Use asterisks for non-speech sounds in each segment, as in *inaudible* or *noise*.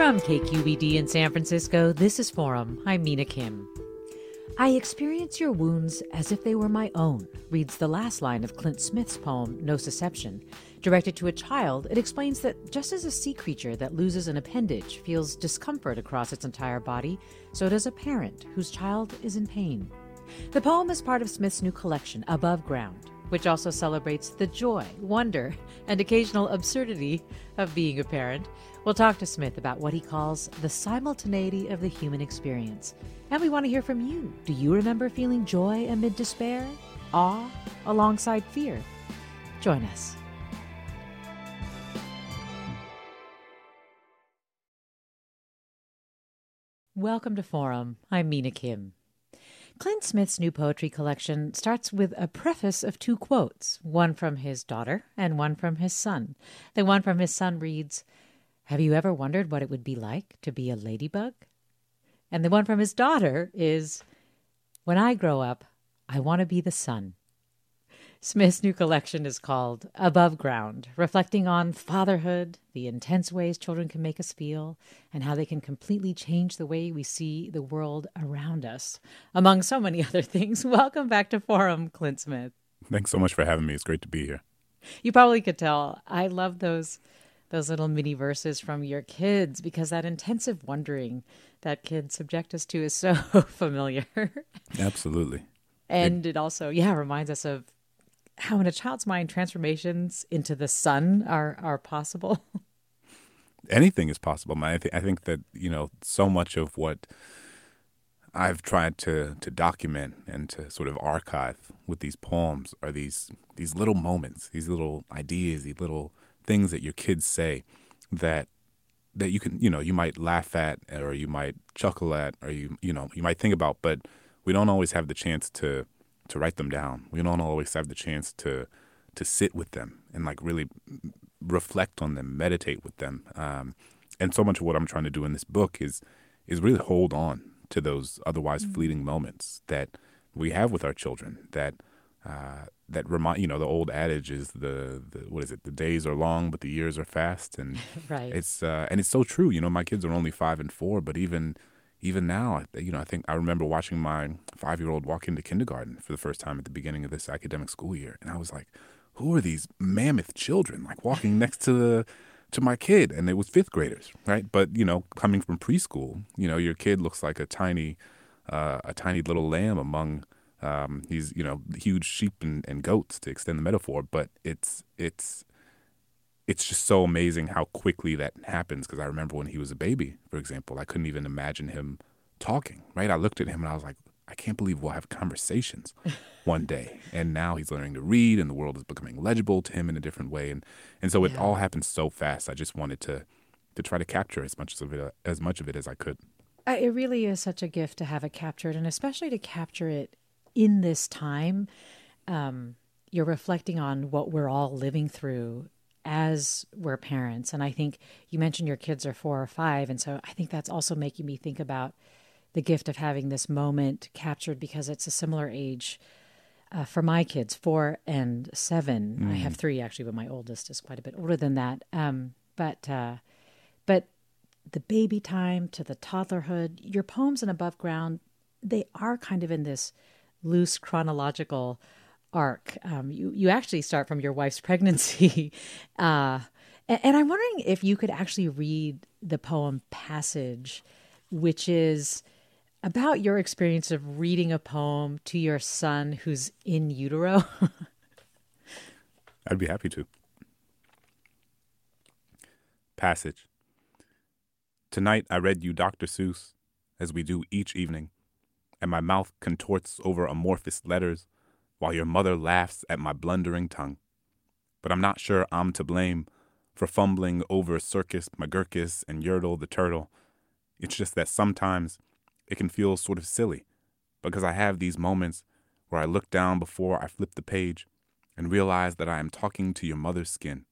From KQED in San Francisco, this is Forum. I'm Mina Kim. I experience your wounds as if they were my own, reads the last line of Clint Smith's poem, Nociception. Directed to a child, it explains that just as a sea creature that loses an appendage feels discomfort across its entire body, so does a parent whose child is in pain. The poem is part of Smith's new collection, Above Ground, which also celebrates the joy, wonder, and occasional absurdity of being a parent. We'll talk to Smith about what he calls the simultaneity of the human experience. And we want to hear from you. Do you remember feeling joy amid despair? Awe alongside fear? Join us. Welcome to Forum. I'm Mina Kim. Clint Smith's new poetry collection starts with a preface of two quotes, one from his daughter and one from his son. The one from his son reads, Have you ever wondered what it would be like to be a ladybug? And the one from his daughter is, When I grow up, I want to be the sun. Smith's new collection is called Above Ground, reflecting on fatherhood, the intense ways children can make us feel, and how they can completely change the way we see the world around us, among so many *laughs* other things. Welcome back to Forum, Clint Smith. Thanks so much for having me. It's great to be here. You probably could tell I love those those little mini verses from your kids because that intensive wondering that kids subject us to is so *laughs* familiar. Absolutely. And it, it also, yeah, reminds us of how in a child's mind transformations into the sun are are possible. *laughs* Anything is possible. I, th- I think that you know so much of what I've tried to to document and to sort of archive with these poems are these these little moments, these little ideas, these little things that your kids say that that you can you know you might laugh at or you might chuckle at or you you know you might think about, but we don't always have the chance to to write them down. We don't always have the chance to to sit with them and like really reflect on them, meditate with them. Um, and so much of what I'm trying to do in this book is is really hold on to those otherwise mm-hmm. fleeting moments that we have with our children. That uh, that remind you know the old adage is the, the what is it? The days are long, but the years are fast, and *laughs* right. It's uh, and it's so true. You know, my kids are only five and four, but even even now, you know, I think I remember watching my five year old walk into kindergarten for the first time at the beginning of this academic school year. And I was like, who are these mammoth children like walking *laughs* next to the to my kid and it was fifth graders right but you know coming from preschool you know your kid looks like a tiny uh, a tiny little lamb among um, these you know huge sheep and, and goats to extend the metaphor but it's it's it's just so amazing how quickly that happens. Because I remember when he was a baby, for example, I couldn't even imagine him talking. Right? I looked at him and I was like, I can't believe we'll have conversations *laughs* one day. And now he's learning to read, and the world is becoming legible to him in a different way. And and so it yeah. all happens so fast. I just wanted to to try to capture as much of it as much of it as I could. Uh, it really is such a gift to have it captured, and especially to capture it in this time. Um, you're reflecting on what we're all living through as we're parents. And I think you mentioned your kids are four or five. And so I think that's also making me think about the gift of having this moment captured because it's a similar age uh, for my kids, four and seven. Mm. I have mm. three actually, but my oldest is quite a bit older than that. Um, but uh, but the baby time to the toddlerhood, your poems in Above Ground, they are kind of in this loose chronological arc. Um, you you actually start from your wife's *laughs* pregnancy, uh, and, and, I'm wondering if you could actually read the poem passage, which is about your experience of reading a poem to your son who's in utero. *laughs* I'd be happy to. Passage. Tonight I read you Dr. Seuss, as we do each evening, and my mouth contorts over amorphous letters while your mother laughs at my blundering tongue. But I'm not sure I'm to blame for fumbling over Circus McGurkus and Yertle the Turtle. It's just that sometimes it can feel sort of silly because I have these moments where I look down before I flip the page and realize that I am talking to your mother's skin.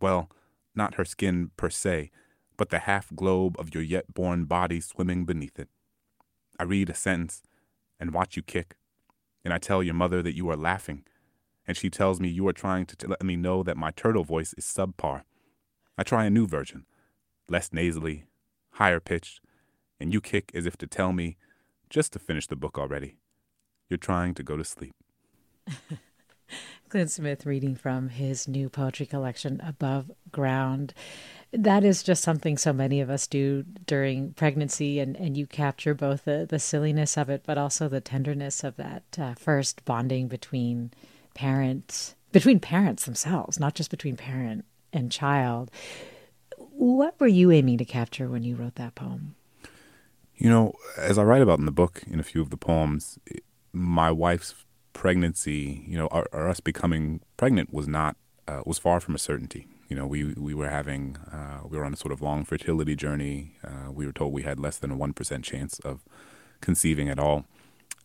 Well, not her skin per se, but the half globe of your yet born body swimming beneath it. I read a sentence and watch you kick, and I tell your mother that you are laughing, and she tells me you are trying to t- let me know that my turtle voice is subpar. I try a new version, less nasally, higher pitched, and you kick as if to tell me just to finish the book already. You're trying to go to sleep. *laughs* *laughs* Clint Smith reading from his new poetry collection, Above Ground. That is just something so many of us do during pregnancy, and, and you capture both the, the silliness of it, but also the tenderness of that uh, first bonding between parents, between parents themselves, not just between parent and child. What were you aiming to capture when you wrote that poem? You know, as I write about in the book, in a few of the poems, my wife's pregnancy, you know, our, our us becoming pregnant was not uh, was far from a certainty. You know, we we were having uh, we were on a sort of long fertility journey. Uh, we were told we had less than a one percent chance of conceiving at all,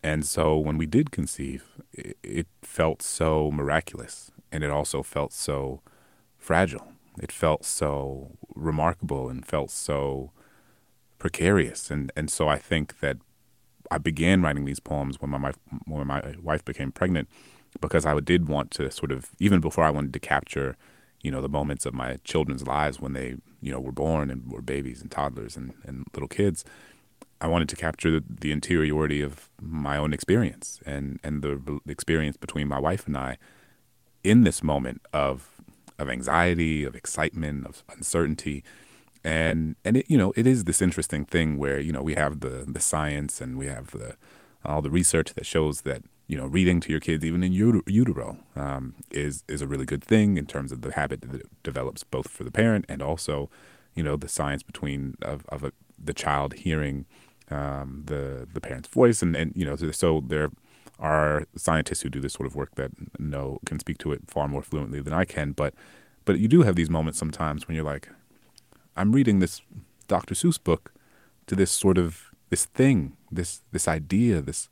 and so when we did conceive, it, it felt so miraculous, and it also felt so fragile. It felt so remarkable and felt so precarious. And, and so I think that I began writing these poems when my, wife, when my wife became pregnant because I did want to sort of, even before I wanted to capture, you know, the moments of my children's lives when they, you know, were born and were babies and toddlers and, and little kids, I wanted to capture the, interiority of my own experience and, and the, the experience between my wife and I in this moment of of anxiety, of excitement, of uncertainty, and and it you know it is this interesting thing where you know we have the the science and we have the all the research that shows that you know reading to your kids even in utero um, is is a really good thing in terms of the habit that it develops both for the parent and also you know the science between of, of a, the child hearing um, the the parent's voice. And and you know so there are scientists who do this sort of work that know can speak to it far more fluently than I can. But but you do have these moments sometimes when you're like I'm reading this Dr. Seuss book to this sort of this thing, this this idea, this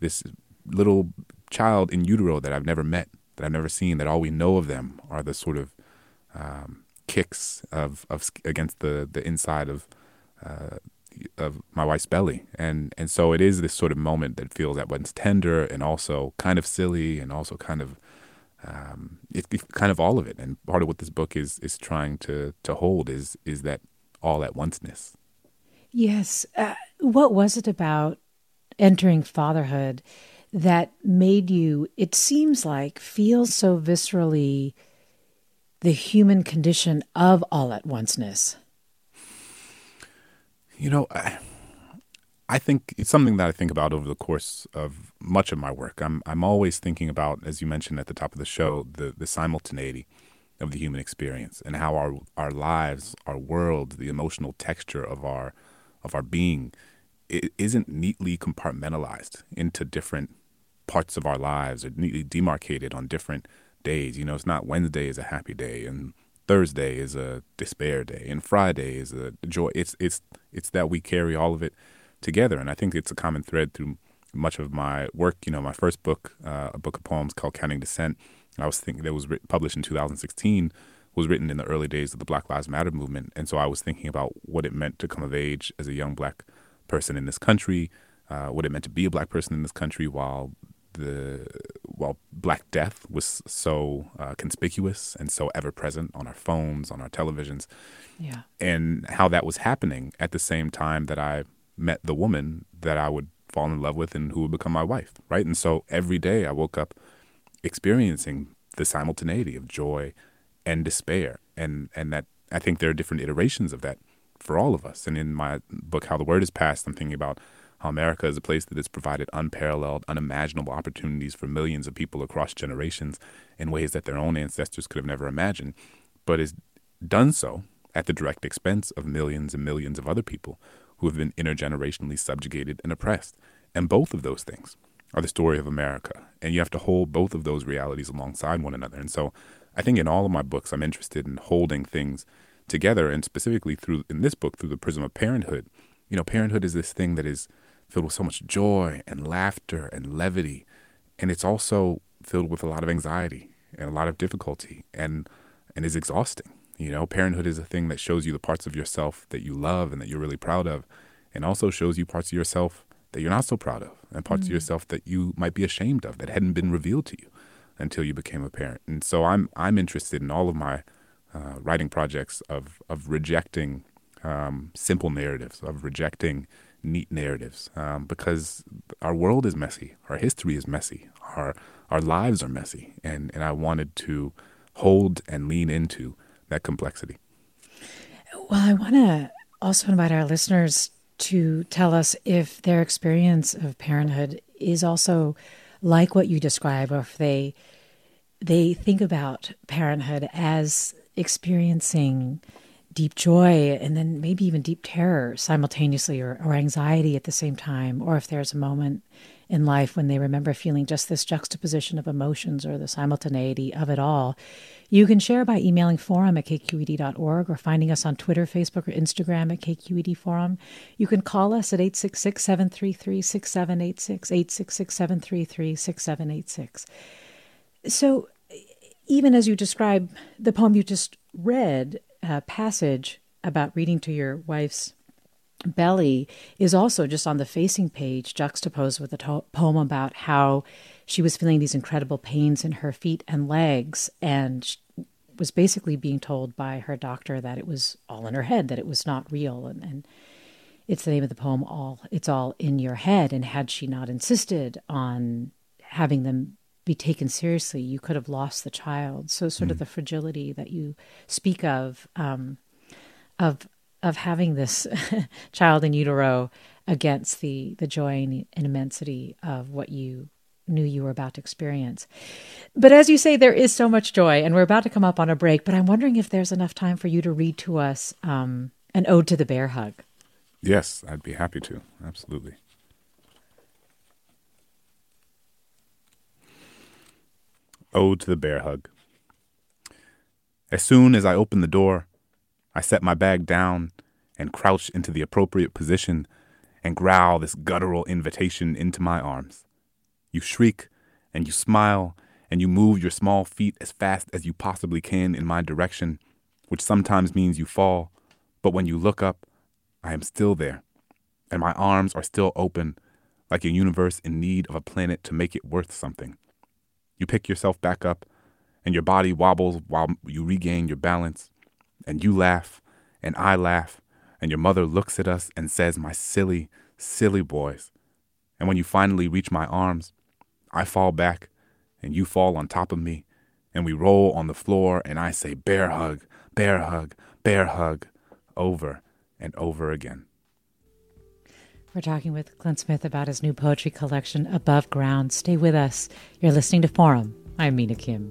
this little child in utero that I've never met, that I've never seen, that all we know of them are the sort of um, kicks of, of against the the inside of uh, of my wife's belly, and and so it is this sort of moment that feels at once tender and also kind of silly and also kind of um, it's kind of all of it. And part of what this book is is trying to to hold is is that all at onceness. Yes. Uh, what was it about entering fatherhood that made you? It seems like feel so viscerally the human condition of all at onceness. You know. I, I think it's something that I think about over the course of much of my work. I'm I'm always thinking about, as you mentioned at the top of the show, the the simultaneity of the human experience and how our our lives, our world, the emotional texture of our of our being it isn't neatly compartmentalized into different parts of our lives or neatly demarcated on different days. You know, it's not Wednesday is a happy day and Thursday is a despair day and Friday is a joy. It's it's it's that we carry all of it together. And I think it's a common thread through much of my work. You know, my first book, uh, a book of poems called Counting Descent, I was thinking that was written, published in 2016, was written in the early days of the Black Lives Matter movement. And so I was thinking about what it meant to come of age as a young black person in this country, uh, what it meant to be a black person in this country while the while Black Death was so uh, conspicuous and so ever present on our phones, on our televisions, Yeah. and how that was happening at the same time that I met the woman that I would fall in love with and who would become my wife, right? And so every day I woke up experiencing the simultaneity of joy and despair, and and that I think there are different iterations of that for all of us. And in my book, How the Word is Passed, I'm thinking about how America is a place that has provided unparalleled, unimaginable opportunities for millions of people across generations in ways that their own ancestors could have never imagined, but has done so at the direct expense of millions and millions of other people who have been intergenerationally subjugated and oppressed. And both of those things are the story of America. And you have to hold both of those realities alongside one another. And so I think in all of my books, I'm interested in holding things together and specifically through in this book through the prism of parenthood. You know, parenthood is this thing that is filled with so much joy and laughter and levity. And it's also filled with a lot of anxiety and a lot of difficulty and and is exhausting. You know, parenthood is a thing that shows you the parts of yourself that you love and that you're really proud of, and also shows you parts of yourself that you're not so proud of, and parts of yourself that you might be ashamed of that hadn't been revealed to you until you became a parent. And so I'm I'm interested in all of my uh, writing projects of of rejecting um, simple narratives, of rejecting neat narratives, um, because our world is messy, our history is messy, our our lives are messy, and and I wanted to hold and lean into that complexity. Well, I want to also invite our listeners to tell us if their experience of parenthood is also like what you describe, or if they they think about parenthood as experiencing deep joy and then maybe even deep terror simultaneously or, or anxiety at the same time, or if there's a moment in life when they remember feeling just this juxtaposition of emotions or the simultaneity of it all. You can share by emailing forum at kqed.org or finding us on Twitter, Facebook, or Instagram at KQED Forum. You can call us at 866 733 6786, 866 733 6786. So, even as you describe the poem you just read, a passage about reading to your wife's belly is also just on the facing page, juxtaposed with a to- poem about how she was feeling these incredible pains in her feet and legs and was basically being told by her doctor that it was all in her head, that it was not real. And, and it's the name of the poem, All It's All in Your Head. And had she not insisted on having them be taken seriously, you could have lost the child. So, sort of the fragility that you speak of, um, of of having this *laughs* child in utero against the the joy and immensity of what you knew you were about to experience. But as you say, there is so much joy, and we're about to come up on a break. But I'm wondering if there's enough time for you to read to us um, an ode to the bear hug. Yes, I'd be happy to. Absolutely. Ode to the bear hug. As soon as I open the door, I set my bag down and crouch into the appropriate position and growl this guttural invitation into my arms. You shriek and you smile and you move your small feet as fast as you possibly can in my direction, which sometimes means you fall, but when you look up, I am still there, and my arms are still open, like a universe in need of a planet to make it worth something. You pick yourself back up, and your body wobbles while you regain your balance, and you laugh, and I laugh, and your mother looks at us and says, My silly, silly boys. And when you finally reach my arms, I fall back, and you fall on top of me, and we roll on the floor, and I say, Bear hug, bear hug, bear hug, over and over again. We're talking with Clint Smith about his new poetry collection, Above Ground. Stay with us. You're listening to Forum. I'm Mina Kim.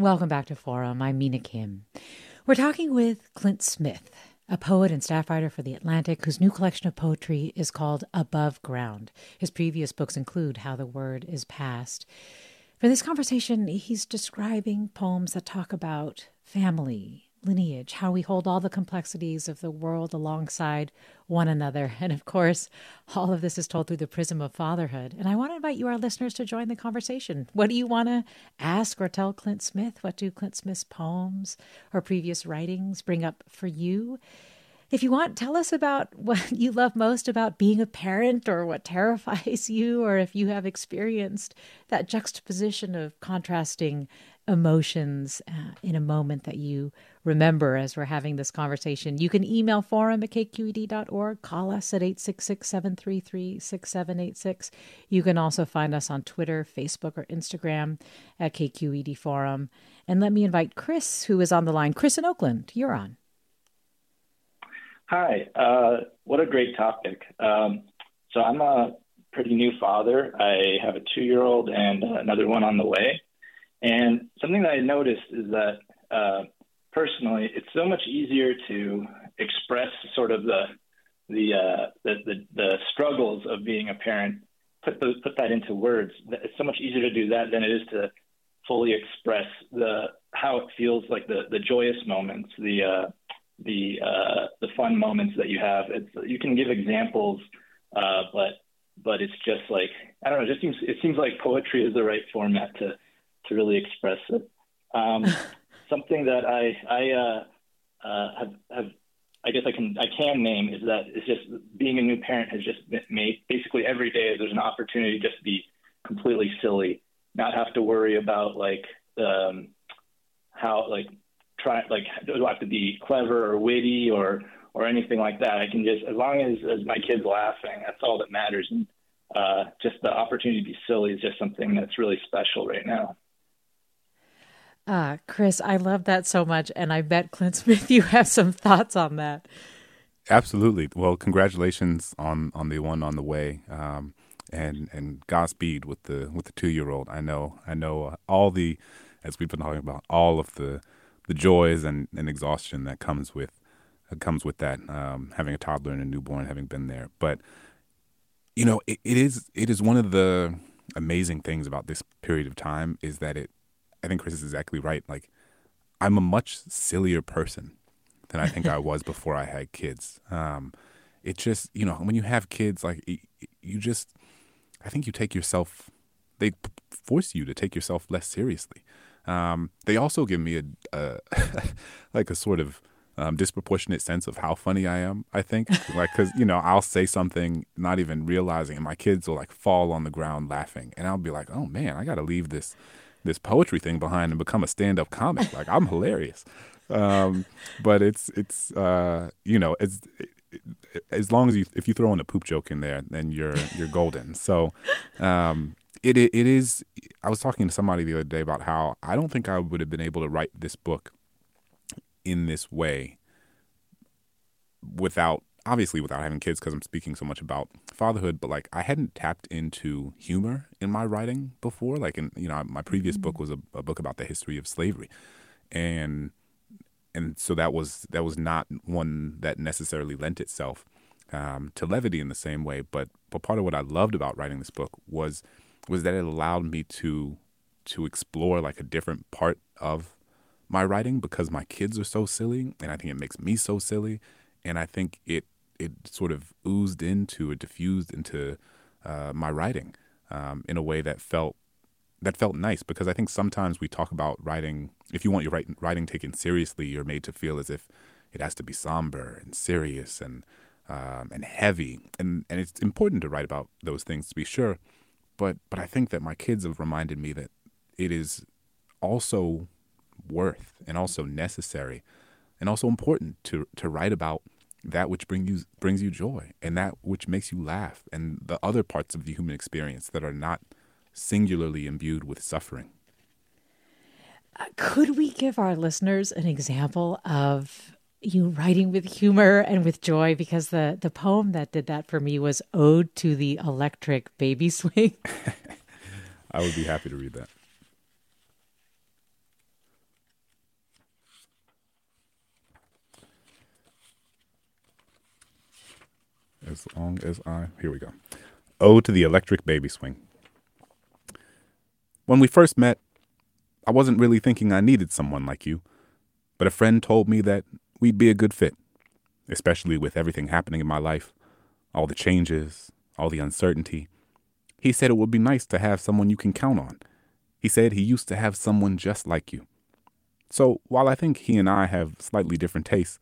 Welcome back to Forum. I'm Mina Kim. We're talking with Clint Smith, a poet and staff writer for The Atlantic, whose new collection of poetry is called Above Ground. His previous books include How the Word is Passed. For this conversation, he's describing poems that talk about family, lineage, how we hold all the complexities of the world alongside one another. *laughs* And of course, all of this is told through the prism of fatherhood. And I want to invite you, our listeners, to join the conversation. What do you want to ask or tell Clint Smith? What do Clint Smith's poems or previous writings bring up for you? If you want, tell us about *laughs* what you love most about being a parent or what terrifies you, or if you have experienced that juxtaposition of contrasting emotions uh, in a moment that you remember as we're having this conversation. You can email forum at kqed.org, call us at 866 733 6786. You can also find us on Twitter, Facebook, or Instagram at KQED Forum. And let me invite Chris, who is on the line. Chris in Oakland, you're on. Hi, uh, what a great topic. Um, so I'm a pretty new father. I have a two year old and another one on the way. And something that I noticed is that uh, personally, it's so much easier to express sort of the the, uh, the, the the struggles of being a parent, put put that into words. It's so much easier to do that than it is to fully express the how it feels like the the joyous moments, the uh, the uh, the fun moments that you have. It's, you can give examples, uh, but but it's just like I don't know. It just seems it seems like poetry is the right format to to really express it. Um, *laughs* something that I I uh, uh, have have I guess I can I can name is that it's just being a new parent has just made basically every day there's an opportunity just to be completely silly, not have to worry about like um, how like try like do I have to be clever or witty or or anything like that. I can just as long as as my kid's laughing, that's all that matters. And uh, just the opportunity to be silly is just something that's really special right now. Uh, Chris, I love that so much. And I bet Clint Smith, *laughs* you have some thoughts on that. Absolutely. Well, congratulations on, on the one on the way. Um, and, and Godspeed with the, with the two year old. I know, I know uh, all the, as we've been talking about, all of the, the joys and, and exhaustion that comes with, uh, comes with that, um, having a toddler and a newborn, having been there. But, you know, it, it is, it is one of the amazing things about this period of time is that it, I think Chris is exactly right. Like, I'm a much sillier person than I think I was *laughs* before I had kids. Um, it just, you know, when you have kids, like, you just, I think you take yourself, they force you to take yourself less seriously. Um, they also give me a, a *laughs* like a sort of um, disproportionate sense of how funny I am. I think, like, because you know, I'll say something not even realizing, and my kids will like fall on the ground laughing, and I'll be like, "Oh man, I got to leave this this poetry thing behind and become a stand up comic. Like I'm hilarious. Um, but it's it's uh, you know it, as long as you if you throw in a poop joke in there, then you're you're golden. So um, it it is. I was talking to somebody the other day about how I don't think I would have been able to write this book in this way without obviously without having kids because I'm speaking so much about fatherhood, but like I hadn't tapped into humor in my writing before. Like, in you know, my previous mm-hmm. book was a, a, book about the history of slavery, and and so that was that was not one that necessarily lent itself um, to levity in the same way. But but part of what I loved about writing this book was was that it allowed me to to explore like a different part of my writing because my kids are so silly and I think it makes me so silly and I think it it sort of oozed into it diffused into uh, my writing um, in a way that felt that felt nice. Because I think sometimes we talk about writing if you want your writing, writing taken seriously you're made to feel as if it has to be somber and serious and um, and heavy. And and it's important to write about those things to be sure. But but I think that my kids have reminded me that it is also worth and also necessary and also important to to write about that which brings you brings you joy and that which makes you laugh and the other parts of the human experience that are not singularly imbued with suffering. Uh, could we give our listeners an example of you writing with humor and with joy? Because the the poem that did that for me was "Ode to the Electric Baby Swing." *laughs* I would be happy to read that. As long as I. Here we go. Ode to the Electric Baby Swing. When we first met, I wasn't really thinking I needed someone like you, but a friend told me that we'd be a good fit, especially with everything happening in my life all the changes, all the uncertainty. He said it would be nice to have someone you can count on. He said he used to have someone just like you. So while I think he and I have slightly different tastes,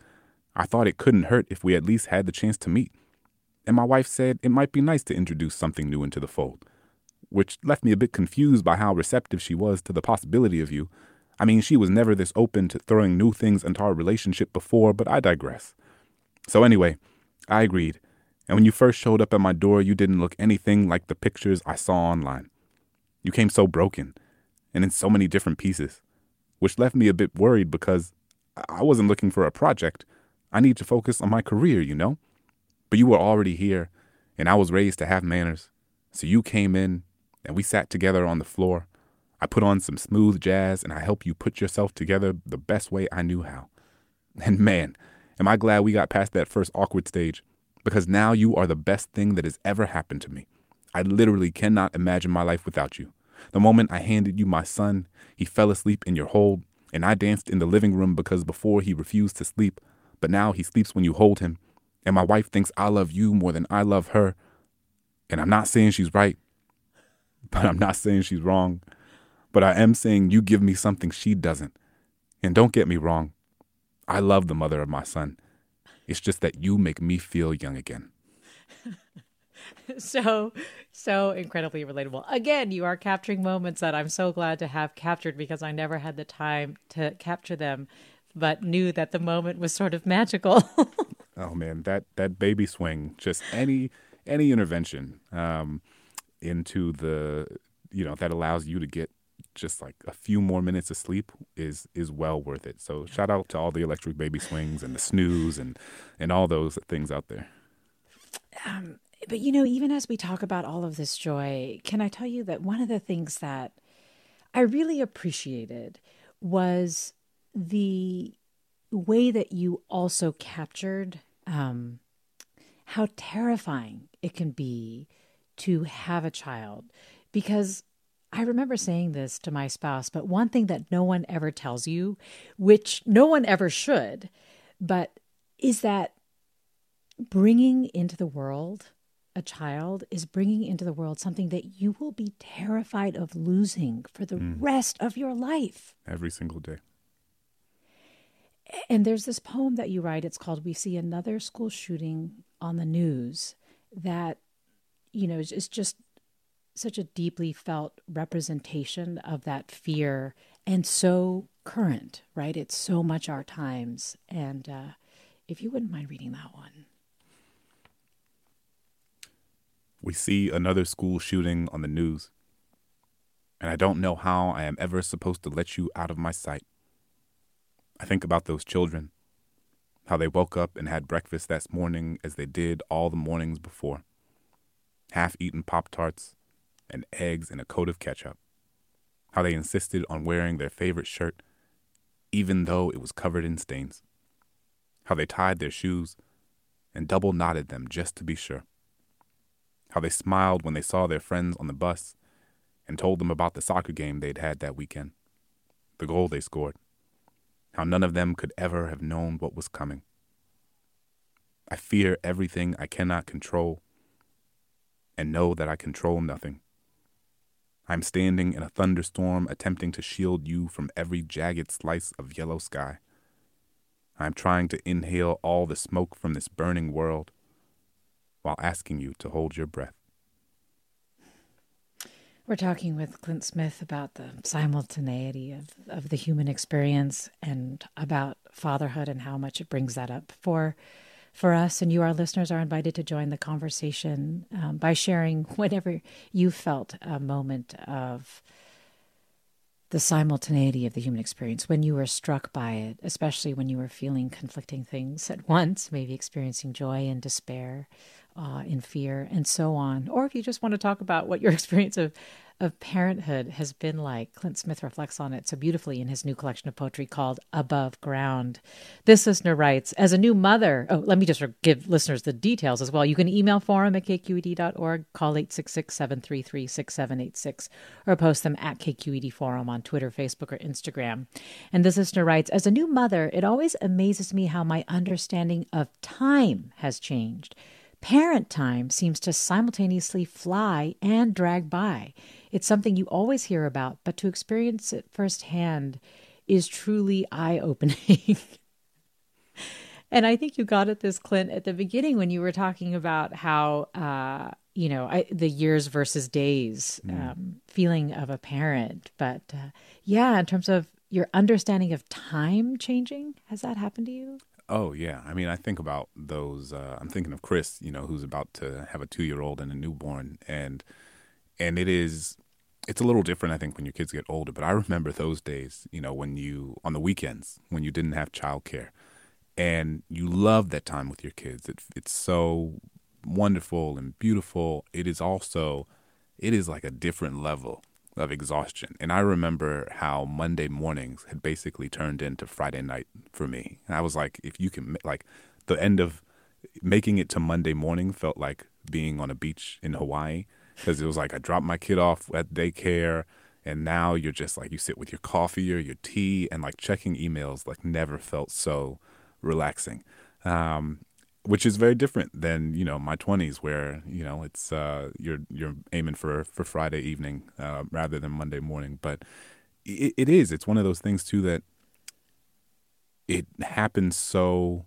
I thought it couldn't hurt if we at least had the chance to meet and my wife said it might be nice to introduce something new into the fold, which left me a bit confused by how receptive she was to the possibility of you. I mean, she was never this open to throwing new things into our relationship before, but I digress. So, anyway, I agreed, and when you first showed up at my door, you didn't look anything like the pictures I saw online. You came so broken, and in so many different pieces, which left me a bit worried because I wasn't looking for a project. I need to focus on my career, you know? But you were already here, and I was raised to have manners. So you came in, and we sat together on the floor. I put on some smooth jazz, and I helped you put yourself together the best way I knew how. *laughs* And man, am I glad we got past that first awkward stage, because now you are the best thing that has ever happened to me. I literally cannot imagine my life without you. The moment I handed you my son, he fell asleep in your hold, and I danced in the living room because before he refused to sleep, but now he sleeps when you hold him, and my wife thinks I love you more than I love her. And I'm not saying she's right, *laughs* but I'm not saying she's wrong. But I am saying you give me something she doesn't. And don't get me wrong, I love the mother of my son. It's just that you make me feel young again. *laughs* so, so incredibly relatable. Again, you are capturing moments that I'm so glad to have captured because I never had the time to capture them, but knew that the moment was sort of magical. *laughs* oh man, that that baby swing, just any any intervention um, into the you know that allows you to get just like a few more minutes of sleep is is well worth it. So shout out to all the electric baby swings and the Snoos and and all those things out there. Um, but you know, even as we talk about all of this joy, can I tell you that one of the things that I really appreciated was the way that you also captured um, how terrifying it can be to have a child. Because I remember saying this to my spouse, but one thing that no one ever tells you, which no one ever should, but is that bringing into the world a child is bringing into the world something that you will be terrified of losing for the mm. rest of your life. Every single day. And there's this poem that you write. It's called We See Another School Shooting on the News that, you know, is just such a deeply felt representation of that fear and so current, right? It's so much our times. And uh, if you wouldn't mind reading that one. We see another school shooting on the news, and I don't know how I am ever supposed to let you out of my sight. I think about those children, how they woke up and had breakfast that morning as they did all the mornings before half eaten Pop Tarts and eggs and a coat of ketchup. How they insisted on wearing their favorite shirt, even though it was covered in stains. How they tied their shoes and double knotted them just to be sure. How they smiled when they saw their friends on the bus, and told them about the soccer game they'd had that weekend, the goal they scored, how none of them could ever have known what was coming. I fear everything I cannot control and know that I control nothing. I'm standing in a thunderstorm attempting to shield you from every jagged slice of yellow sky. I'm trying to inhale all the smoke from this burning world while asking you to hold your breath. We're talking with Clint Smith about the simultaneity of, of the human experience and about fatherhood and how much it brings that up for for us. And you, our listeners, are invited to join the conversation um, by sharing *laughs* whenever you felt a moment of the simultaneity of the human experience, when you were struck by it, especially when you were feeling conflicting things at once, maybe experiencing joy and despair, uh, in fear, and so on. Or if you just want to talk about what your *laughs* experience of of parenthood has been like. Clint Smith reflects on it so beautifully in his new collection of poetry called Above Ground. This listener writes As a new mother, oh, let me just give listeners the details as well. You can email forum at kqed.org, call 866 733 6786, or post them at KQED Forum on Twitter, Facebook, or Instagram. And this listener writes As a new mother, it always amazes me how my understanding of time has changed. Parent time seems to simultaneously fly and drag by. It's something you always hear about, but to experience it firsthand is truly eye opening. *laughs* and I think you got at this, Clint, at the beginning when you were talking about how, uh, you know, I, the years versus days mm. um, feeling of a parent. But uh, yeah, in terms of your understanding of time changing, has that happened to you? Oh yeah, I mean, I think about those. Uh, I'm thinking of Chris, you know, who's about to have a two year old and a newborn, and and it is it's a little different i think when your kids get older but i remember those days you know when you on the weekends when you didn't have childcare and you love that time with your kids. It, it's so wonderful and beautiful. It is also it is like a different level of exhaustion and i remember how monday mornings had basically turned into friday night for me and i was like if you can like the end of making it to monday morning felt like being on a beach in hawaii because it was like I dropped my kid off at daycare, and now you're just like you sit with your coffee or your tea, and like checking emails like never felt so relaxing. Um, which is very different than you know my 20s where you know it's uh, you're you're aiming for for Friday evening uh, rather than Monday morning but it, it is it's one of those things too that it happens so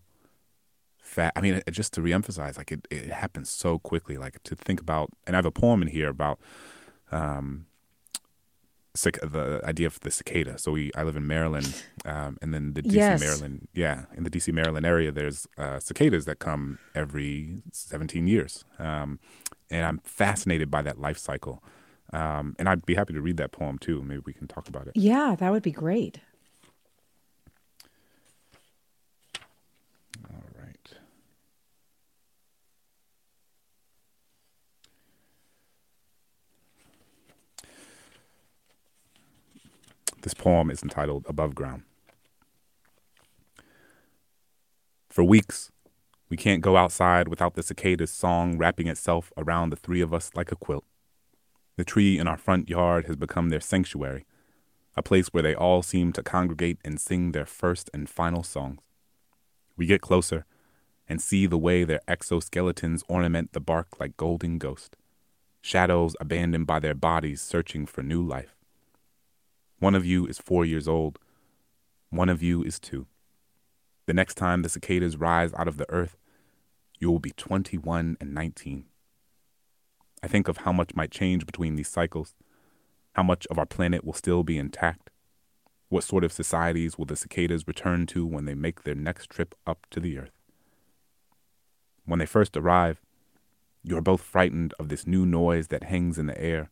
fast. I mean, just to reemphasize, like it, it happens so quickly. Like to think about, and I have a poem in here about um, the idea of the cicada. So we, I live in Maryland, um, and then the DC yes. Maryland, yeah, in the DC Maryland area, there's uh, cicadas that come every 17 years, um, and I'm fascinated by that life cycle. Um, and I'd be happy to read that poem too. Maybe we can talk about it. Yeah, that would be great. This poem is entitled Above Ground. For weeks, we can't go outside without the cicada's song wrapping itself around the three of us like a quilt. The tree in our front yard has become their sanctuary, a place where they all seem to congregate and sing their first and final songs. We get closer and see the way their exoskeletons ornament the bark like golden ghosts, shadows abandoned by their bodies searching for new life. One of you is four years old. One of you is two. The next time the cicadas rise out of the earth, you will be 21 and 19. I think of how much might change between these cycles, how much of our planet will still be intact. What sort of societies will the cicadas return to when they make their next trip up to the earth? When they first arrive, you are both frightened of this new noise that hangs in the air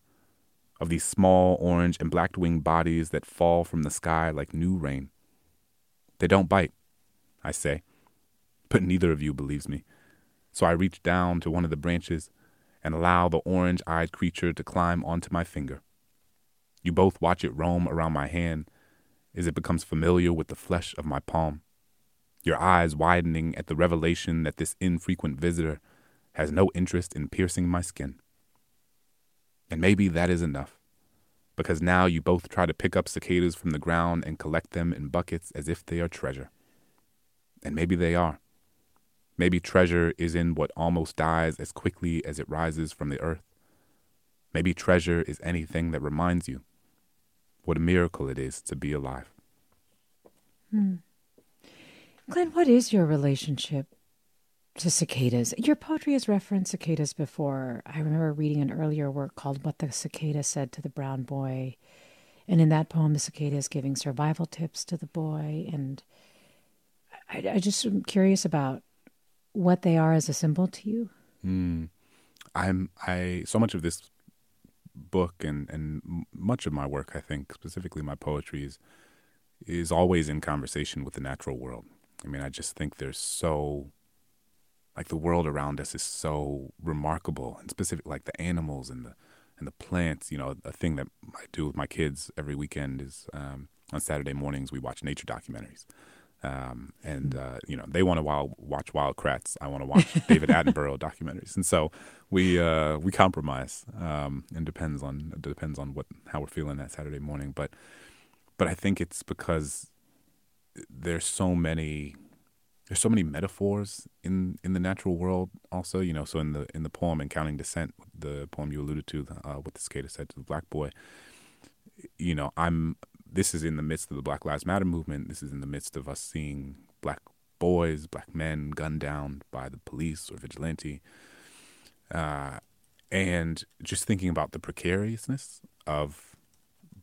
of these small orange and black winged bodies that fall from the sky like new rain. They don't bite, I say, but neither of you believes me. So I reach down to one of the branches and allow the orange eyed creature to climb onto my finger. You both watch it roam around my hand as it becomes familiar with the flesh of my palm, your eyes widening at the revelation that this infrequent visitor has no interest in piercing my skin. And maybe that is enough. because now you both try to pick up cicadas from the ground and collect them in buckets as if they are treasure. And maybe they are. Maybe treasure is in what almost dies as quickly as it rises from the earth. Maybe treasure is anything that reminds you what a miracle it is to be alive. Hmm. Clint, what is your relationship to cicadas? Your poetry has referenced cicadas before. I remember reading an earlier work called What the Cicada Said to the Brown Boy. And in that poem, the cicada is giving survival tips to the boy. And I, I just am curious about what they are as a symbol to you. Mm. I'm I so much of this book and and much of my work, I think, specifically my poetry is is always in conversation with the natural world. I mean, I just think there's so like the world around us is so remarkable and specific like the animals and the and the plants you know a thing that i do with my kids every weekend is um, on saturday mornings we watch nature documentaries. Um, and hmm. uh, you know they want to wild, watch wild kratts i want to watch david attenborough *laughs* documentaries. And so we uh, we compromise um, and depends on it depends on what how we're feeling that saturday morning. But but i think it's because there's so many there's so many metaphors in in the natural world also you know so in the in the poem in counting descent the poem you alluded to uh, what the cicada said to the black boy you know i'm this is in the midst of the black lives matter movement. This is in the midst of us seeing black boys black men gunned down by the police or vigilante. Uh, and just thinking about the precariousness of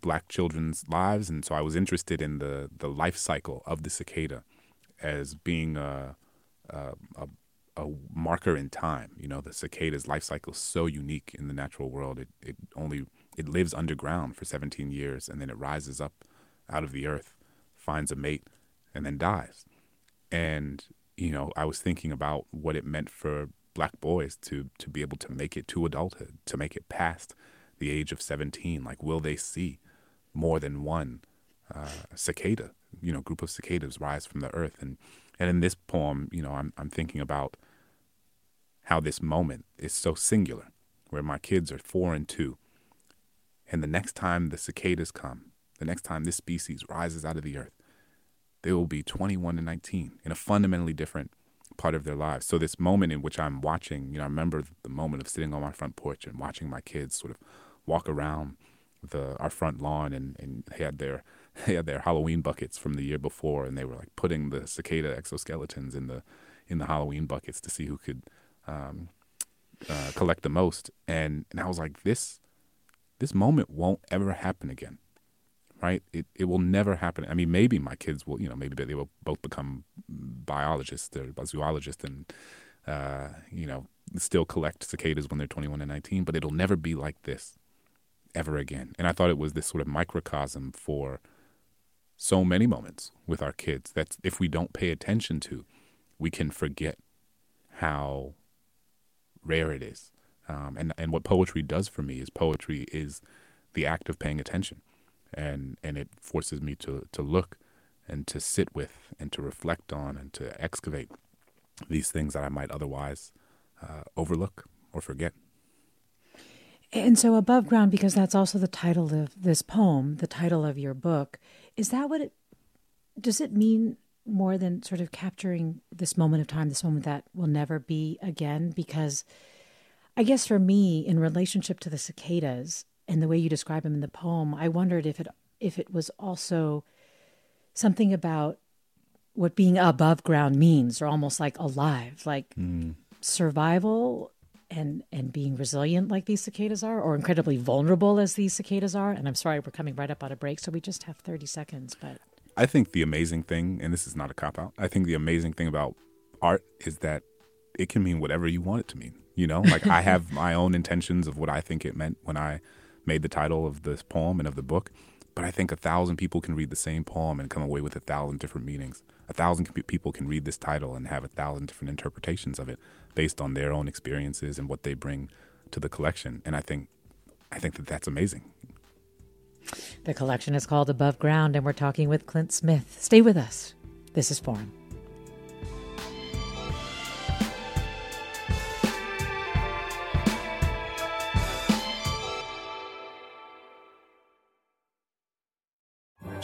black children's lives. And so i was interested in the the life cycle of the cicada as being a, a, a, a marker in time. You know, the cicada's life cycle is so unique in the natural world. It, it only it lives underground for 17 years and then it rises up out of the earth, finds a mate, and then dies. And you know, I was thinking about what it meant for black boys to to be able to make it to adulthood, to make it past the age of 17. Like, will they see more than one uh, cicada you know group of cicadas rise from the earth. And and in this poem you know i'm i'm thinking about how this moment is so singular where my kids are 4 and 2 and the next time the cicadas come the next time this species rises out of the earth they will be 21 and 19 in a fundamentally different part of their lives. So this moment in which i'm watching you know i remember the moment of sitting on my front porch and watching my kids sort of walk around the our front lawn and and had their they *laughs* had their Halloween buckets from the year before, and they were like putting the cicada exoskeletons in the in the Halloween buckets to see who could um, uh, collect the most. And and I was like, this this moment won't ever happen again, right? It it will never happen. I mean, maybe my kids will, you know, maybe they will both become biologists or zoologists and uh, you know still collect cicadas when they're 21 and 19, but it'll never be like this ever again. And I thought it was this sort of microcosm for so many moments with our kids that if we don't pay attention to, we can forget how rare it is. Um, and and what poetry does for me is poetry is the act of paying attention, and and it forces me to to look and to sit with and to reflect on and to excavate these things that I might otherwise uh, overlook or forget. And so, above ground, because that's also the title of this poem, the title of your book, is that what it does it mean more than sort of capturing this moment of time, this moment that will never be again? Because I guess for me, in relationship to the cicadas and the way you describe them in the poem, I wondered if it if it was also something about what being above ground means, or almost like alive, like mm. survival and and being resilient like these cicadas are or incredibly vulnerable as these cicadas are. And i'm sorry we're coming right up on a break so we just have 30 seconds but i think the amazing thing and this is not a cop out i think the amazing thing about art is that it can mean whatever you want it to mean you know? Like i *laughs* have my own intentions of what i think it meant when i made the title of this poem and of the book but i think a thousand people can read the same poem and come away with a thousand different meanings a thousand people can read this title and have a thousand different interpretations of it based on their own experiences and what they bring to the collection. And I think, I think that that's amazing. The collection is called Above Ground, and we're talking with Clint Smith. Stay with us. This is Forum.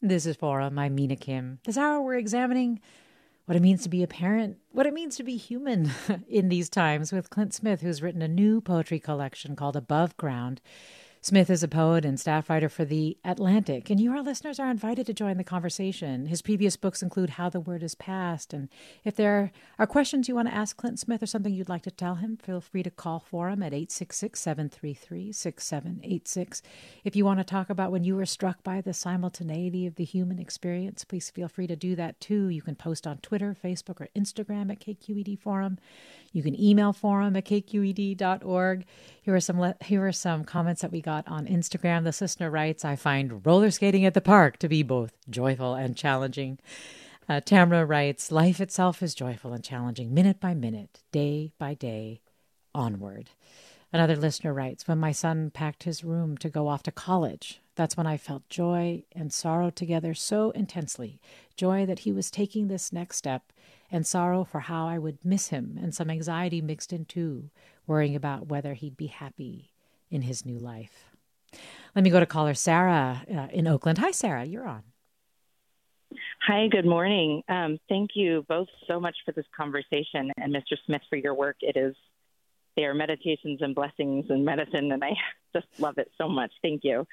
This is Forum. Uh, I'm Mina Kim. This hour, we're examining what it means to be a parent, what it means to be human *laughs* in these times with Clint Smith, who's written a new poetry collection called Above Ground. Smith is a poet and staff writer for The Atlantic, and you, our listeners, are invited to join the conversation. His previous books include How the Word is Passed, and if there are questions you want to ask Clint Smith or something you'd like to tell him, feel free to call for him at 866 733 6786. If you want to talk about when you were struck by the simultaneity of the human experience, please feel free to do that too. You can post on Twitter, Facebook, or Instagram at KQED Forum. You can email forum at kqed.org. Here are some here are some comments that we got on Instagram. This listener writes, "I find roller skating at the park to be both joyful and challenging." Uh, Tamra writes, "Life itself is joyful and challenging, minute by minute, day by day, onward." Another listener writes, When my son packed his room to go off to college, that's when I felt joy and sorrow together so intensely. Joy that he was taking this next step and sorrow for how I would miss him, and some anxiety mixed in too, worrying about whether he'd be happy in his new life. Let me go to caller Sarah uh, in Oakland. Hi, Sarah, you're on. Hi, good morning. Um, thank you both so much for this conversation, and Mr. Smith for your work. It is they are meditations and blessings and medicine, and I *laughs* just love it so much. Thank you.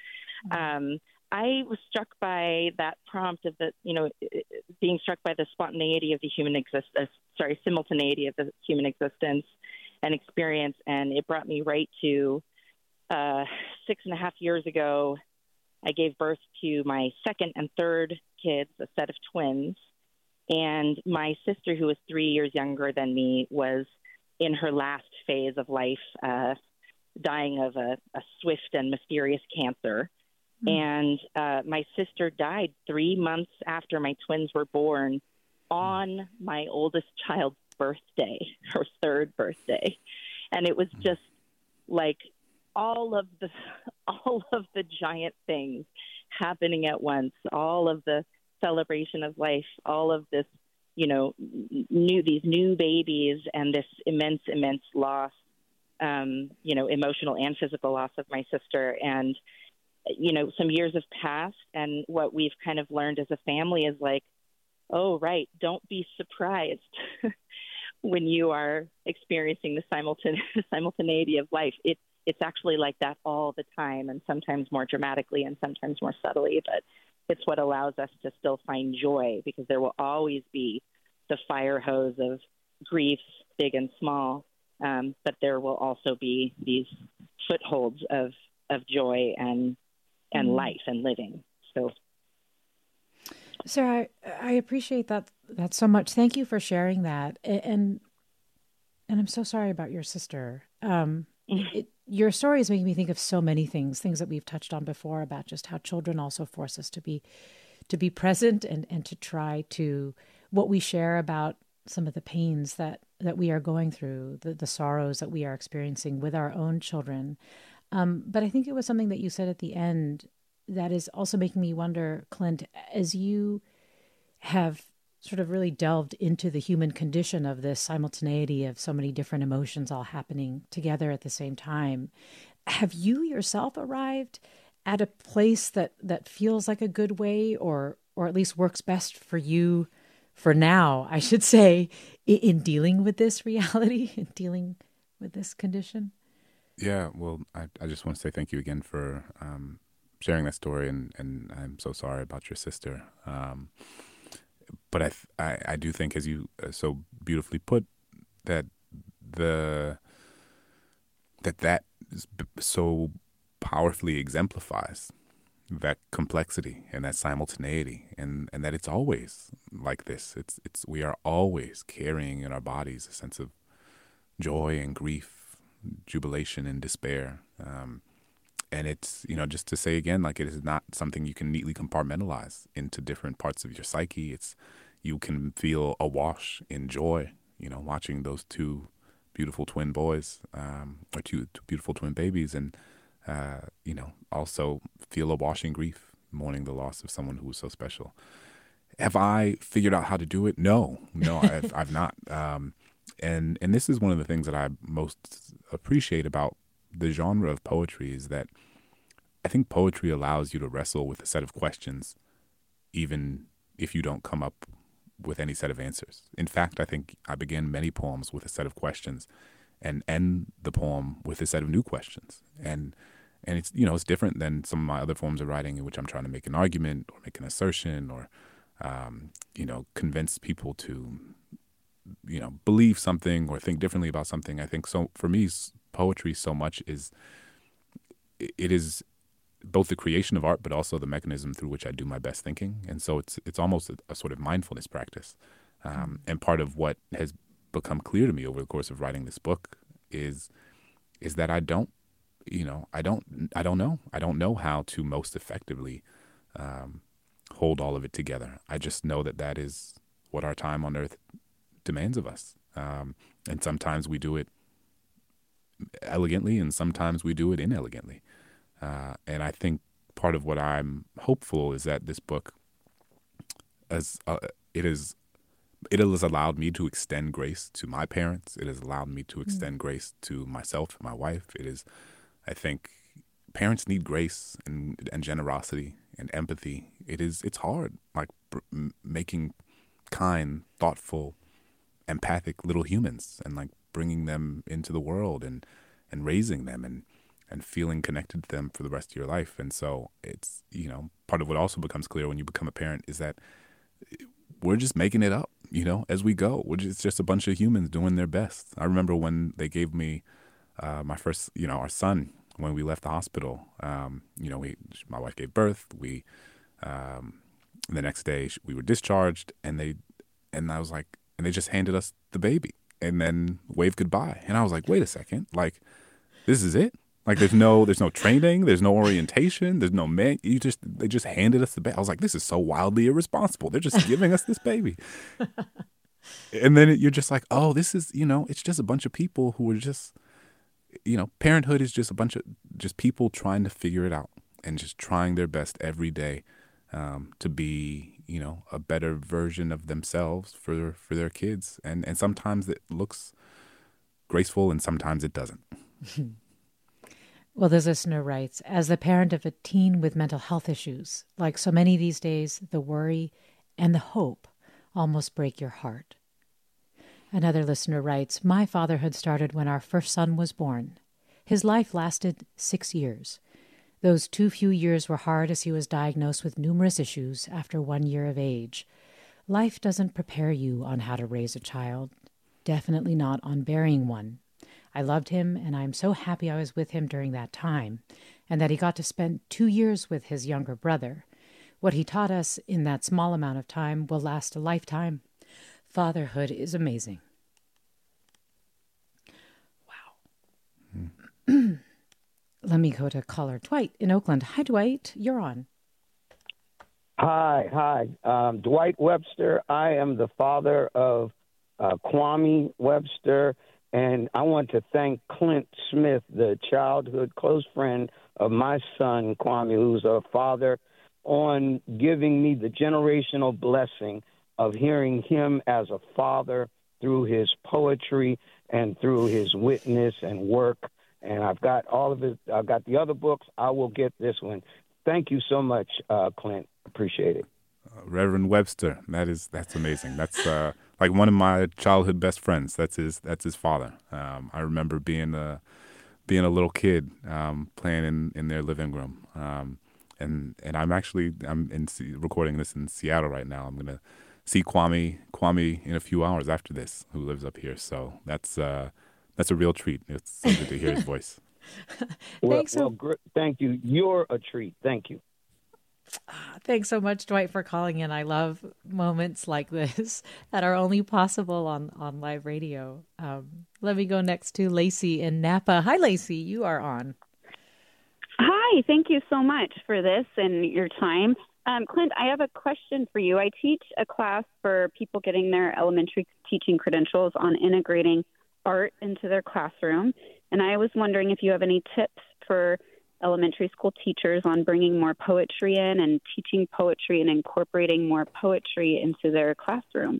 Mm-hmm. Um, I was struck by that prompt of the, you know, being struck by the spontaneity of the human existence, uh, sorry, simultaneity of the human existence and experience. And it brought me right to uh, six and a half years ago. I gave birth to my second and third kids, a set of twins. And my sister, who was three years younger than me, was in her last phase of life, uh, dying of a, a swift and mysterious cancer. Mm-hmm. And uh, my sister died three months after my twins were born on my oldest child's birthday, *laughs* her third birthday. And it was hmm. just like all of the *laughs* all of the giant things happening at once, all of the celebration of life, all of this, you know, new these new babies and this immense, immense loss, um, you know, emotional and physical loss of my sister. And you know, some years have passed, and what we've kind of learned as a family is like, oh, right, don't be surprised *laughs* when you are experiencing the simultane- *laughs* simultaneity of life. It, it's actually like that all the time, and sometimes more dramatically, and sometimes more subtly. But it's what allows us to still find joy because there will always be the fire hose of griefs, big and small. Um, but there will also be these footholds of of joy and and mm life and living. So, Sarah, I, I appreciate that that so much. Thank you for sharing that. And and I'm so sorry about your sister. Um, *laughs* it, your story is making me think of so many things, things that we've touched on before about just how children also force us to be to be present and and to try to what we share about some of the pains that that we are going through, the the sorrows that we are experiencing with our own children. Um, but I think it was something that you said at the end that is also making me wonder, Clint, as you have sort of really delved into the human condition of this simultaneity of so many different emotions all happening together at the same time. Have you yourself arrived at a place that that feels like a good way or or at least works best for you for now, I should say, in, in dealing with this reality, *laughs* in dealing with this condition? Yeah, well, I, I just want to say thank you again for um, sharing that story, and, and I'm so sorry about your sister. Um, but I, I, I do think, as you uh, so beautifully put, that the that that so powerfully exemplifies that complexity and that simultaneity and, and that it's always like this. It's it's we are always carrying in our bodies a sense of joy and grief, jubilation and despair. Um, and it's you know just to say again, like it is not something you can neatly compartmentalize into different parts of your psyche. It's you can feel awash in joy, you know, watching those two beautiful twin boys um, or two, two beautiful twin babies and uh, you know, also feel a washing grief, mourning the loss of someone who was so special. Have I figured out how to do it? No, no, *laughs* I've, I've not. Um, and and this is one of the things that I most appreciate about the genre of poetry is that I think poetry allows you to wrestle with a set of questions, even if you don't come up with any set of answers. In fact, I think I begin many poems with a set of questions and end the poem with a set of new questions. And and it's you know it's different than some of my other forms of writing in which I'm trying to make an argument or make an assertion or um, you know convince people to you know believe something or think differently about something. I think so for me poetry so much is it is both the creation of art but also the mechanism through which I do my best thinking and so it's it's almost a, a sort of mindfulness practice um, and part of what has become clear to me over the course of writing this book is is that I don't you know, I don't, I don't know. I don't know how to most effectively um, hold all of it together. I just know that that is what our time on earth demands of us. Um, and sometimes we do it elegantly, and sometimes we do it inelegantly. Uh, and I think part of what I'm hopeful is that this book, as uh, it is, it has allowed me to extend grace to my parents. It has allowed me to mm. extend mm. grace to myself, my wife. It is I think parents need grace and, and generosity and empathy. It is it's hard, like br- making kind, thoughtful, empathic little humans, and like bringing them into the world and and raising them and and feeling connected to them for the rest of your life. And so it's you know part of what also becomes clear when you become a parent is that we're just making it up, you know, as we go. We're just, it's just a bunch of humans doing their best. I remember when they gave me uh, my first, you know, our son when we left the hospital. Um, you know, we my wife gave birth. We um, the next day we were discharged, and they and I was like, and they just handed us the baby, and then waved goodbye. And I was like, wait a second, like this is it. Like there's no there's no training, there's no orientation, there's no man. You just they just handed us the baby. I was like, this is so wildly irresponsible. They're just giving us this baby. *laughs* and then you're just like, oh, this is you know, it's just a bunch of people who are just you know, parenthood is just a bunch of just people trying to figure it out and just trying their best every day um, to be, you know, a better version of themselves for for their kids. And and sometimes it looks graceful, and sometimes it doesn't. *laughs* well, this listener writes, as the parent of a teen with mental health issues, like so many these days, the worry and the hope almost break your heart. Another listener writes My fatherhood started when our first son was born. His life lasted six years. Those too few years were hard as he was diagnosed with numerous issues after one year of age. Life doesn't prepare you on how to raise a child, definitely not on bearing one. I loved him, and I am so happy I was with him during that time, and that he got to spend two years with his younger brother. What he taught us in that small amount of time will last a lifetime. Fatherhood is amazing. Wow. Hmm. *clears throat* Let me go to caller Dwight in Oakland. Hi, Dwight. You're on. Hi, hi. Um, Dwight Webster. I am the father of uh, Kwame Webster, and I want to thank Clint Smith, the childhood close friend of my son Kwame, who's a father, on giving me the generational blessing of hearing him as a father through his poetry and through his witness and work. And I've got all of it. I've got the other books. I will get this one. Thank you so much, uh, Clint. Appreciate it. Uh, Reverend Webster, that is that's amazing. That's uh, like one of my childhood best friends. That's his that's his father. Um, I remember being a being a little kid um, playing in, in their living room. Um, and and I'm actually I'm in recording this in Seattle right now. I'm gonna see Kwame Kwame in a few hours after this, who lives up here. So that's uh, that's a real treat. It's so good to hear his voice. *laughs* well, Thanks. well, gr- thank you. You're a treat. Thank you. Thanks so much, Dwight, for calling in. I love moments like this *laughs* that are only possible on, on live radio. Um, let me go next to Lacey in Napa. Hi, Lacey. You are on. Hi, thank you so much for this and your time. Um, Clint, I have a question for you. I teach a class for people getting their elementary teaching credentials on integrating art into their classroom. And I was wondering if you have any tips for elementary school teachers on bringing more poetry in and teaching poetry and incorporating more poetry into their classroom.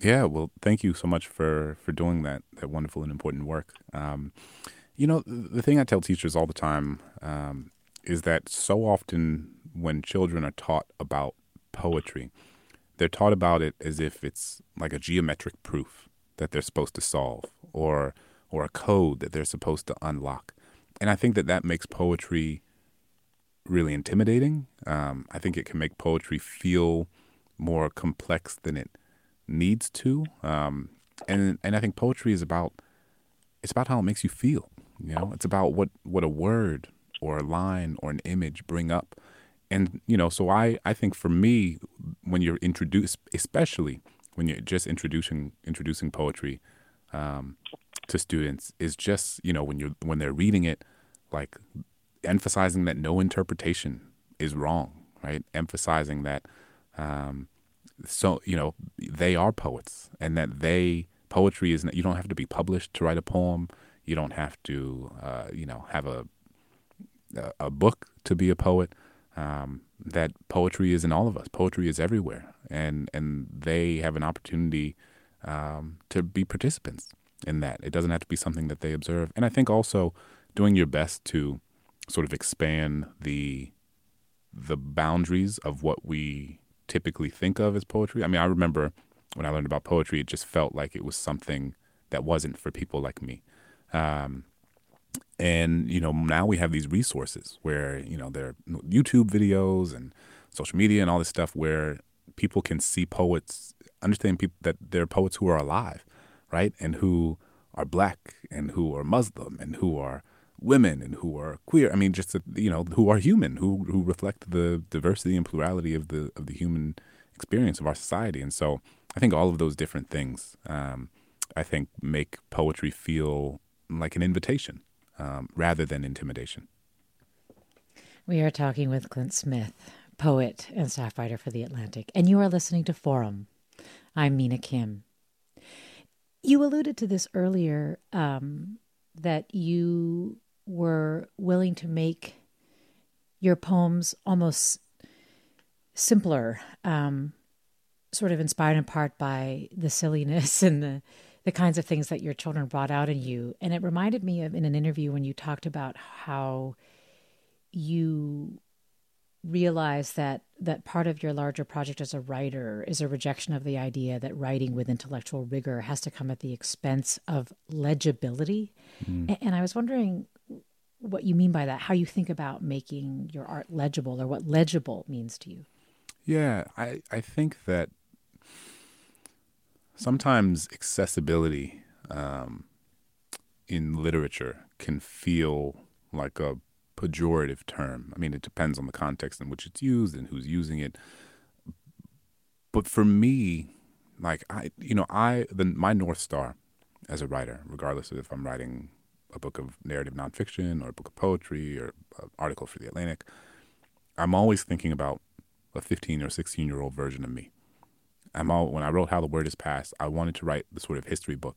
Yeah, well, thank you so much for for doing that that wonderful and important work. Um, you know, the thing I tell teachers all the time um, is that so often when children are taught about poetry, they're taught about it as if it's like a geometric proof that they're supposed to solve, or or a code that they're supposed to unlock. And I think that that makes poetry really intimidating. Um, I think it can make poetry feel more complex than it needs to. Um, and and I think poetry is about it's about how it makes you feel. You know, it's about what what a word or a line or an image bring up. And you know, so I I think for me, when you're introduced, especially when you're just introducing introducing poetry um, to students, is just you know when you're when they're reading it, like emphasizing that no interpretation is wrong, right? Emphasizing that. Um, so you know they are poets and that they poetry is you don't have to be published to write a poem you don't have to uh, you know have a a book to be a poet um, that poetry is in all of us poetry is everywhere and and they have an opportunity um, to be participants in that it doesn't have to be something that they observe and i think also doing your best to sort of expand the the boundaries of what we typically think of as poetry. I mean, I remember when I learned about poetry, it just felt like it was something that wasn't for people like me. Um, and you know, now we have these resources where you know there are YouTube videos and social media and all this stuff where people can see poets, understand people that there are poets who are alive, right, and who are black and who are Muslim and who are women and who are queer. I mean, just you know, who are human, who who reflect the diversity and plurality of the of the human experience of our society. And so, I think all of those different things, um, I think, make poetry feel like an invitation um, rather than intimidation. We are talking with Clint Smith, poet and staff writer for The Atlantic, and you are listening to Forum. I'm Mina Kim. You alluded to this earlier um, that you were willing to make your poems almost simpler, um, sort of inspired in part by the silliness *laughs* and the the kinds of things that your children brought out in you. And it reminded me of in an interview when you talked about how you realize that that part of your larger project as a writer is a rejection of the idea that writing with intellectual rigor has to come at the expense of legibility. Mm. And I was wondering what you mean by that, how you think about making your art legible or what legible means to you. Yeah, I, I think that sometimes accessibility um, in literature can feel like a pejorative term. I mean, it depends on the context in which it's used and who's using it. But for me, like I, you know, I the my north star as a writer, regardless of if I'm writing a book of narrative nonfiction or a book of poetry or an article for the Atlantic, I'm always thinking about a 15 or 16 year old version of me. I'm all, when I wrote How the Word Is Passed, I wanted to write the sort of history book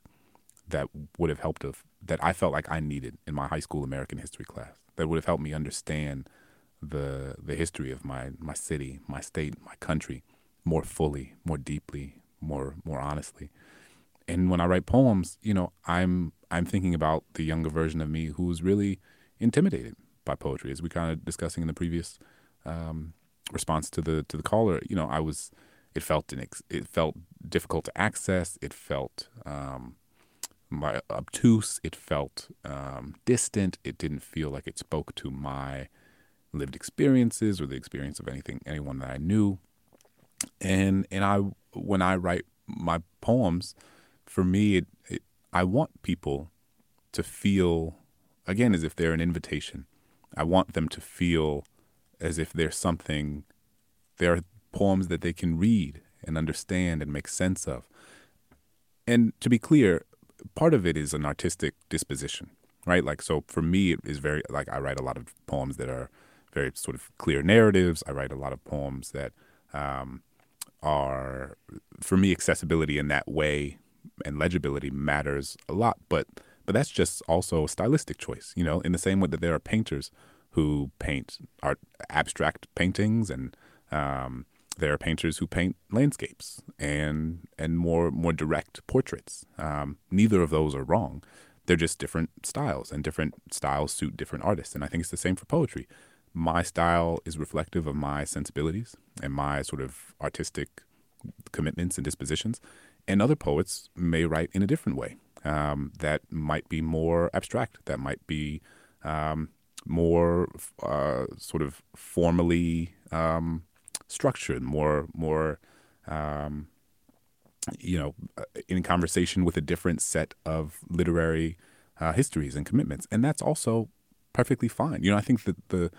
that would have helped of that I felt like I needed in my high school American history class. That would have helped me understand the the history of my my city, my state, my country more fully, more deeply, more more honestly. And when I write poems, you know, I'm I'm thinking about the younger version of me who's really intimidated by poetry, as we kind of discussing in the previous um, response to the to the caller. You know, I was it felt it felt difficult to access. It felt um, obtuse. It felt um, distant. It didn't feel like it spoke to my lived experiences or the experience of anything anyone that I knew. And and I when I write my poems, for me, it, it I want people to feel again as if they're an invitation. I want them to feel as if there's something. There are poems that they can read and understand and make sense of. And to be clear, part of it is an artistic disposition, right? Like, so for me, it is very, like, I write a lot of poems that are very sort of clear narratives. I write a lot of poems that um, are, for me, accessibility in that way and legibility matters a lot. But, but that's just also a stylistic choice, you know, in the same way that there are painters who paint art, abstract paintings and, um, there are painters who paint landscapes and and more more direct portraits. Um, neither of those are wrong. They're just different styles, and different styles suit different artists. And I think it's the same for poetry. My style is reflective of my sensibilities and my sort of artistic commitments and dispositions. And other poets may write in a different way um, that might be more abstract, that might be um, more uh, sort of formally um, structured, more more um, you know, uh, in conversation with a different set of literary uh, histories and commitments, and that's also perfectly fine. You know, I think that the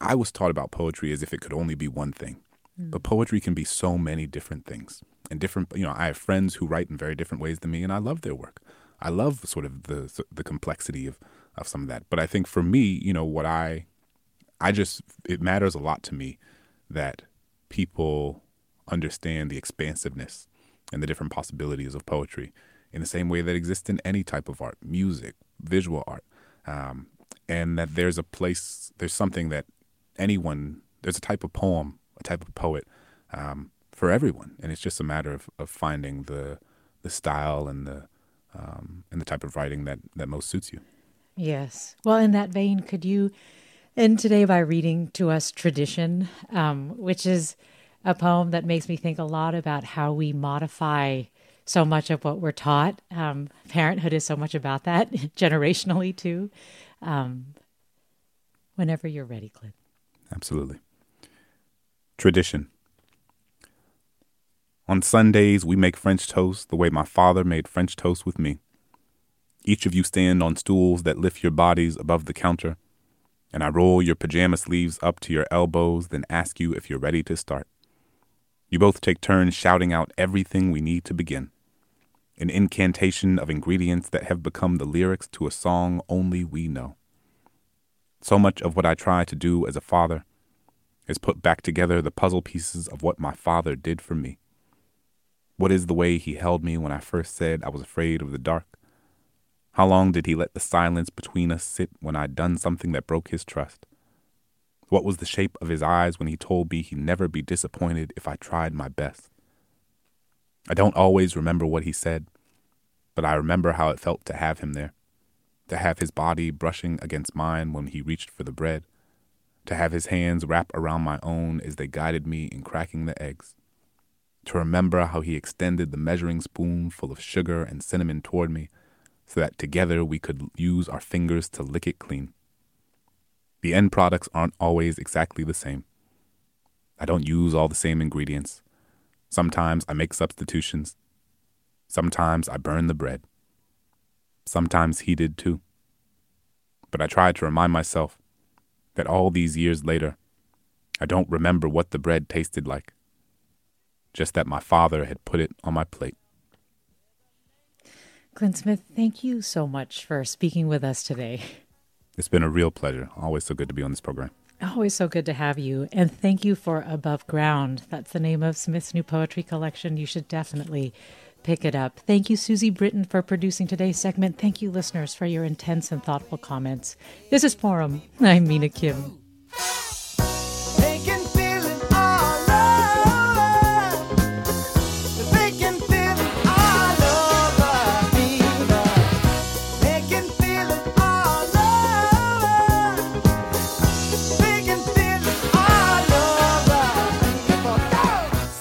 I was taught about poetry as if it could only be one thing, mm. but poetry can be so many different things and different. You know, I have friends who write in very different ways than me, and I love their work. I love sort of the the complexity of of some of that. But I think for me, you know, what I I just it matters a lot to me that people understand the expansiveness and the different possibilities of poetry in the same way that exists in any type of art, music, visual art, um, and that there's a place, there's something that anyone, there's a type of poem, a type of poet um, for everyone, and it's just a matter of, of finding the the style and the um, and the type of writing that that most suits you. Yes. Well, in that vein, could you end today by reading to us Tradition, um, which is a poem that makes me think a lot about how we modify so much of what we're taught. Um, parenthood is so much about that, *laughs* generationally, too. Um, whenever you're ready, Clint. Absolutely. Tradition. On Sundays, we make French toast the way my father made French toast with me. Each of you stand on stools that lift your bodies above the counter and I roll your pajama sleeves up to your elbows, then ask you if you're ready to start. You both take turns shouting out everything we need to begin an incantation of ingredients that have become the lyrics to a song only we know. So much of what I try to do as a father is put back together the puzzle pieces of what my father did for me. What is the way he held me when I first said I was afraid of the dark? How long did he let the silence between us sit when I'd done something that broke his trust? What was the shape of his eyes when he told me he'd never be disappointed if I tried my best? I don't always remember what he said, but I remember how it felt to have him there, to have his body brushing against mine when he reached for the bread, to have his hands wrap around my own as they guided me in cracking the eggs, to remember how he extended the measuring spoon full of sugar and cinnamon toward me so that together we could use our fingers to lick it clean. The end products aren't always exactly the same. I don't use all the same ingredients. Sometimes I make substitutions. Sometimes I burn the bread. Sometimes he did too. But I try to remind myself that all these years later, I don't remember what the bread tasted like, just that my father had put it on my plate. Clint Smith, thank you so much for speaking with us today. It's been a real pleasure. Always so good to be on this program. Always so good to have you. And thank you for Above Ground. That's the name of Smith's new poetry collection. You should definitely pick it up. Thank you, Susie Britton, for producing today's segment. Thank you, listeners, for your intense and thoughtful comments. This is Forum. I'm Mina Kim.